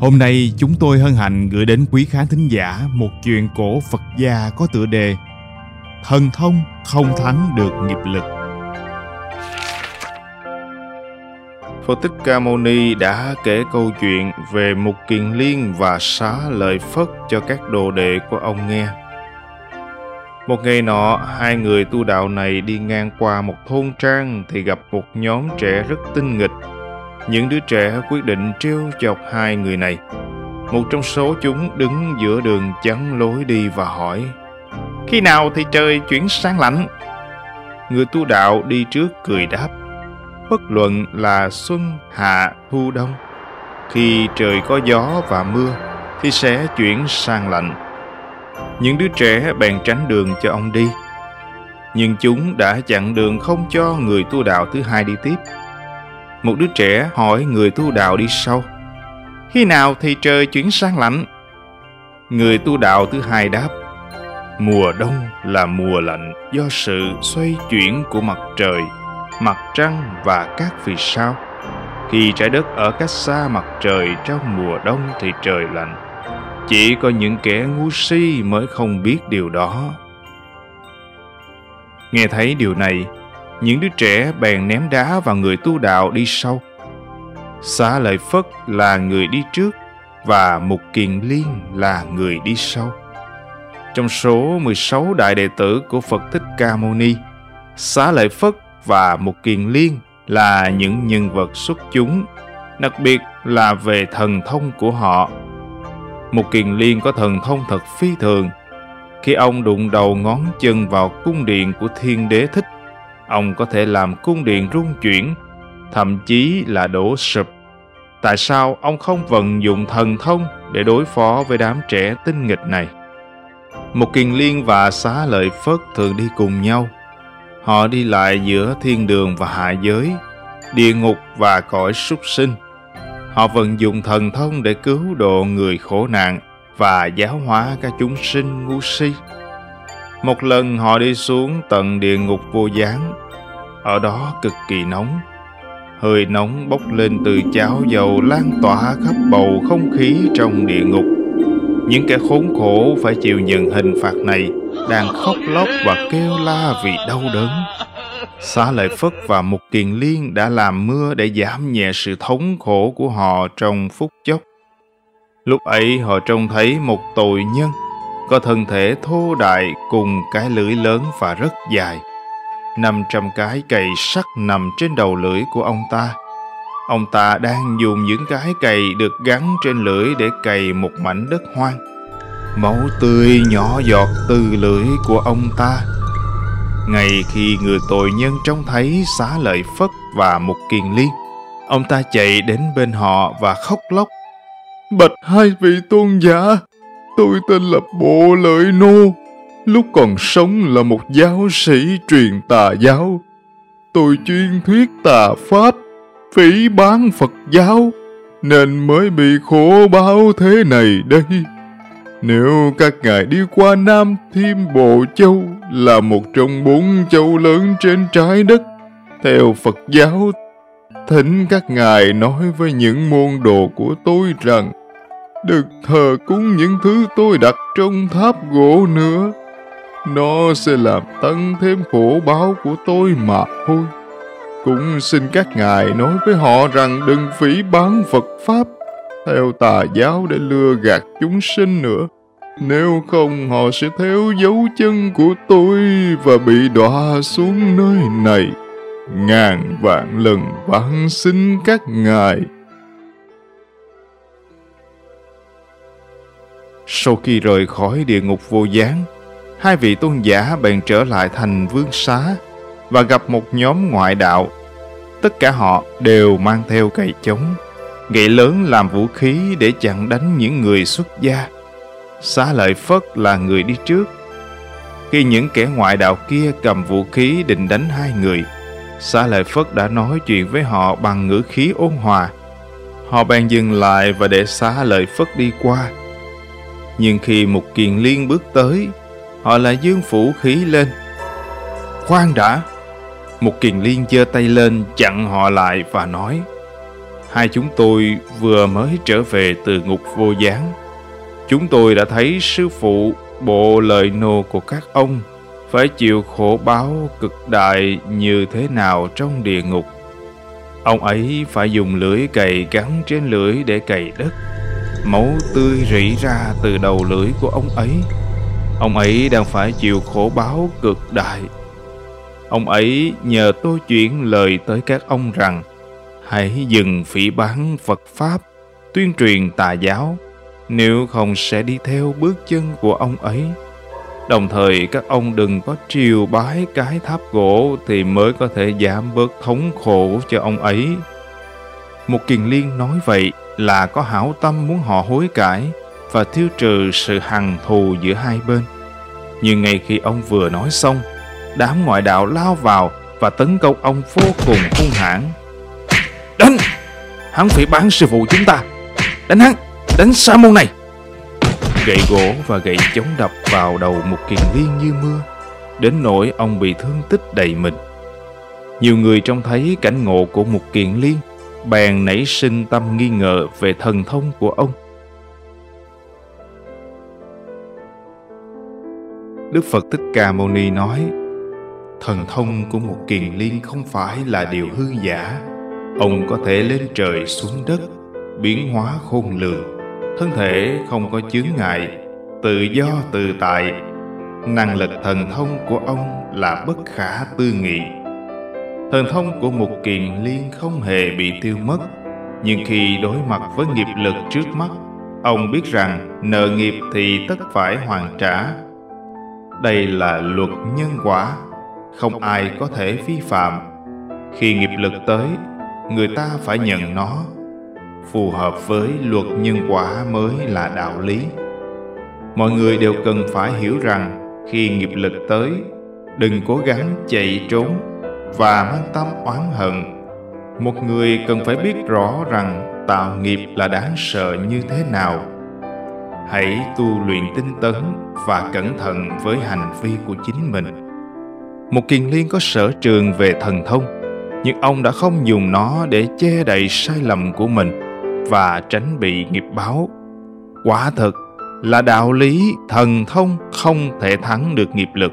Hôm nay chúng tôi hân hạnh gửi đến quý khán thính giả một chuyện cổ Phật gia có tựa đề Thần thông không thắng được nghiệp lực. Phật Thích Ca Mâu Ni đã kể câu chuyện về một Kiền Liên và xá lợi Phất cho các đồ đệ của ông nghe. Một ngày nọ, hai người tu đạo này đi ngang qua một thôn trang thì gặp một nhóm trẻ rất tinh nghịch những đứa trẻ quyết định trêu chọc hai người này. Một trong số chúng đứng giữa đường chắn lối đi và hỏi Khi nào thì trời chuyển sang lạnh? Người tu đạo đi trước cười đáp Bất luận là xuân, hạ, thu, đông Khi trời có gió và mưa thì sẽ chuyển sang lạnh. Những đứa trẻ bèn tránh đường cho ông đi. Nhưng chúng đã chặn đường không cho người tu đạo thứ hai đi tiếp một đứa trẻ hỏi người tu đạo đi sau. Khi nào thì trời chuyển sang lạnh? Người tu đạo thứ hai đáp, mùa đông là mùa lạnh do sự xoay chuyển của mặt trời, mặt trăng và các vì sao. Khi trái đất ở cách xa mặt trời trong mùa đông thì trời lạnh. Chỉ có những kẻ ngu si mới không biết điều đó. Nghe thấy điều này những đứa trẻ bèn ném đá vào người tu đạo đi sau. Xá lợi Phất là người đi trước và Mục Kiền Liên là người đi sau. Trong số 16 đại đệ tử của Phật Thích Ca Mâu Ni, Xá lợi Phất và Mục Kiền Liên là những nhân vật xuất chúng, đặc biệt là về thần thông của họ. Mục Kiền Liên có thần thông thật phi thường. Khi ông đụng đầu ngón chân vào cung điện của thiên đế thích ông có thể làm cung điện rung chuyển, thậm chí là đổ sụp. Tại sao ông không vận dụng thần thông để đối phó với đám trẻ tinh nghịch này? Một kiền liên và xá lợi phất thường đi cùng nhau. Họ đi lại giữa thiên đường và hạ giới, địa ngục và cõi súc sinh. Họ vận dụng thần thông để cứu độ người khổ nạn và giáo hóa các chúng sinh ngu si. Một lần họ đi xuống tận địa ngục vô gián. Ở đó cực kỳ nóng. Hơi nóng bốc lên từ cháo dầu lan tỏa khắp bầu không khí trong địa ngục. Những kẻ khốn khổ phải chịu nhận hình phạt này, đang khóc lóc và kêu la vì đau đớn. Xá Lợi Phất và Mục Kiền Liên đã làm mưa để giảm nhẹ sự thống khổ của họ trong phút chốc. Lúc ấy họ trông thấy một tội nhân có thân thể thô đại cùng cái lưỡi lớn và rất dài. 500 cái cày sắt nằm trên đầu lưỡi của ông ta. Ông ta đang dùng những cái cày được gắn trên lưỡi để cày một mảnh đất hoang. Máu tươi nhỏ giọt từ lưỡi của ông ta. Ngay khi người tội nhân trông thấy xá lợi Phất và một kiền liên, ông ta chạy đến bên họ và khóc lóc. Bạch hai vị tôn giả, tôi tên là Bộ Lợi Nô, lúc còn sống là một giáo sĩ truyền tà giáo. Tôi chuyên thuyết tà pháp, phỉ bán Phật giáo, nên mới bị khổ báo thế này đây. Nếu các ngài đi qua Nam Thiêm Bộ Châu là một trong bốn châu lớn trên trái đất, theo Phật giáo, thỉnh các ngài nói với những môn đồ của tôi rằng được thờ cúng những thứ tôi đặt trong tháp gỗ nữa. Nó sẽ làm tăng thêm khổ báo của tôi mà thôi. Cũng xin các ngài nói với họ rằng đừng phỉ bán Phật Pháp, theo tà giáo để lừa gạt chúng sinh nữa. Nếu không, họ sẽ theo dấu chân của tôi và bị đọa xuống nơi này. Ngàn vạn lần van xin các ngài. Sau khi rời khỏi địa ngục vô gián, hai vị tôn giả bèn trở lại thành vương xá và gặp một nhóm ngoại đạo. Tất cả họ đều mang theo cày chống. gậy lớn làm vũ khí để chặn đánh những người xuất gia. Xá lợi Phất là người đi trước. Khi những kẻ ngoại đạo kia cầm vũ khí định đánh hai người, Xá lợi Phất đã nói chuyện với họ bằng ngữ khí ôn hòa. Họ bèn dừng lại và để xá lợi Phất đi qua. Nhưng khi một kiền liên bước tới, họ lại dương phủ khí lên. Khoan đã! Một kiền liên giơ tay lên chặn họ lại và nói Hai chúng tôi vừa mới trở về từ ngục vô gián. Chúng tôi đã thấy sư phụ bộ lời nô của các ông phải chịu khổ báo cực đại như thế nào trong địa ngục. Ông ấy phải dùng lưỡi cày gắn trên lưỡi để cày đất. Máu tươi rỉ ra từ đầu lưỡi của ông ấy. Ông ấy đang phải chịu khổ báo cực đại. Ông ấy nhờ tôi chuyển lời tới các ông rằng hãy dừng phỉ bán Phật Pháp, tuyên truyền tà giáo, nếu không sẽ đi theo bước chân của ông ấy. Đồng thời các ông đừng có triều bái cái tháp gỗ thì mới có thể giảm bớt thống khổ cho ông ấy. Một kiền liên nói vậy là có hảo tâm muốn họ hối cải và tiêu trừ sự hằn thù giữa hai bên. Nhưng ngay khi ông vừa nói xong, đám ngoại đạo lao vào và tấn công ông vô cùng hung hãn. Đánh! Hắn phải bán sư phụ chúng ta! Đánh hắn! Đánh sa môn này! Gậy gỗ và gậy chống đập vào đầu một kiền liên như mưa, đến nỗi ông bị thương tích đầy mình. Nhiều người trông thấy cảnh ngộ của một kiền liên, bèn nảy sinh tâm nghi ngờ về thần thông của ông. Đức Phật Thích Ca Mâu Ni nói, thần thông của một kiền liên không phải là điều hư giả. Ông có thể lên trời xuống đất, biến hóa khôn lường, thân thể không có chướng ngại tự do tự tại năng lực thần thông của ông là bất khả tư nghị thần thông của một kiền liên không hề bị tiêu mất. Nhưng khi đối mặt với nghiệp lực trước mắt, ông biết rằng nợ nghiệp thì tất phải hoàn trả. Đây là luật nhân quả, không ai có thể vi phạm. Khi nghiệp lực tới, người ta phải nhận nó. Phù hợp với luật nhân quả mới là đạo lý. Mọi người đều cần phải hiểu rằng khi nghiệp lực tới, đừng cố gắng chạy trốn và mang tâm oán hận một người cần phải biết rõ rằng tạo nghiệp là đáng sợ như thế nào hãy tu luyện tinh tấn và cẩn thận với hành vi của chính mình một kiền liên có sở trường về thần thông, nhưng ông đã không dùng nó để che đậy sai lầm của mình và tránh bị nghiệp báo. Quả thật là đạo lý thần thông không thể thắng được nghiệp lực.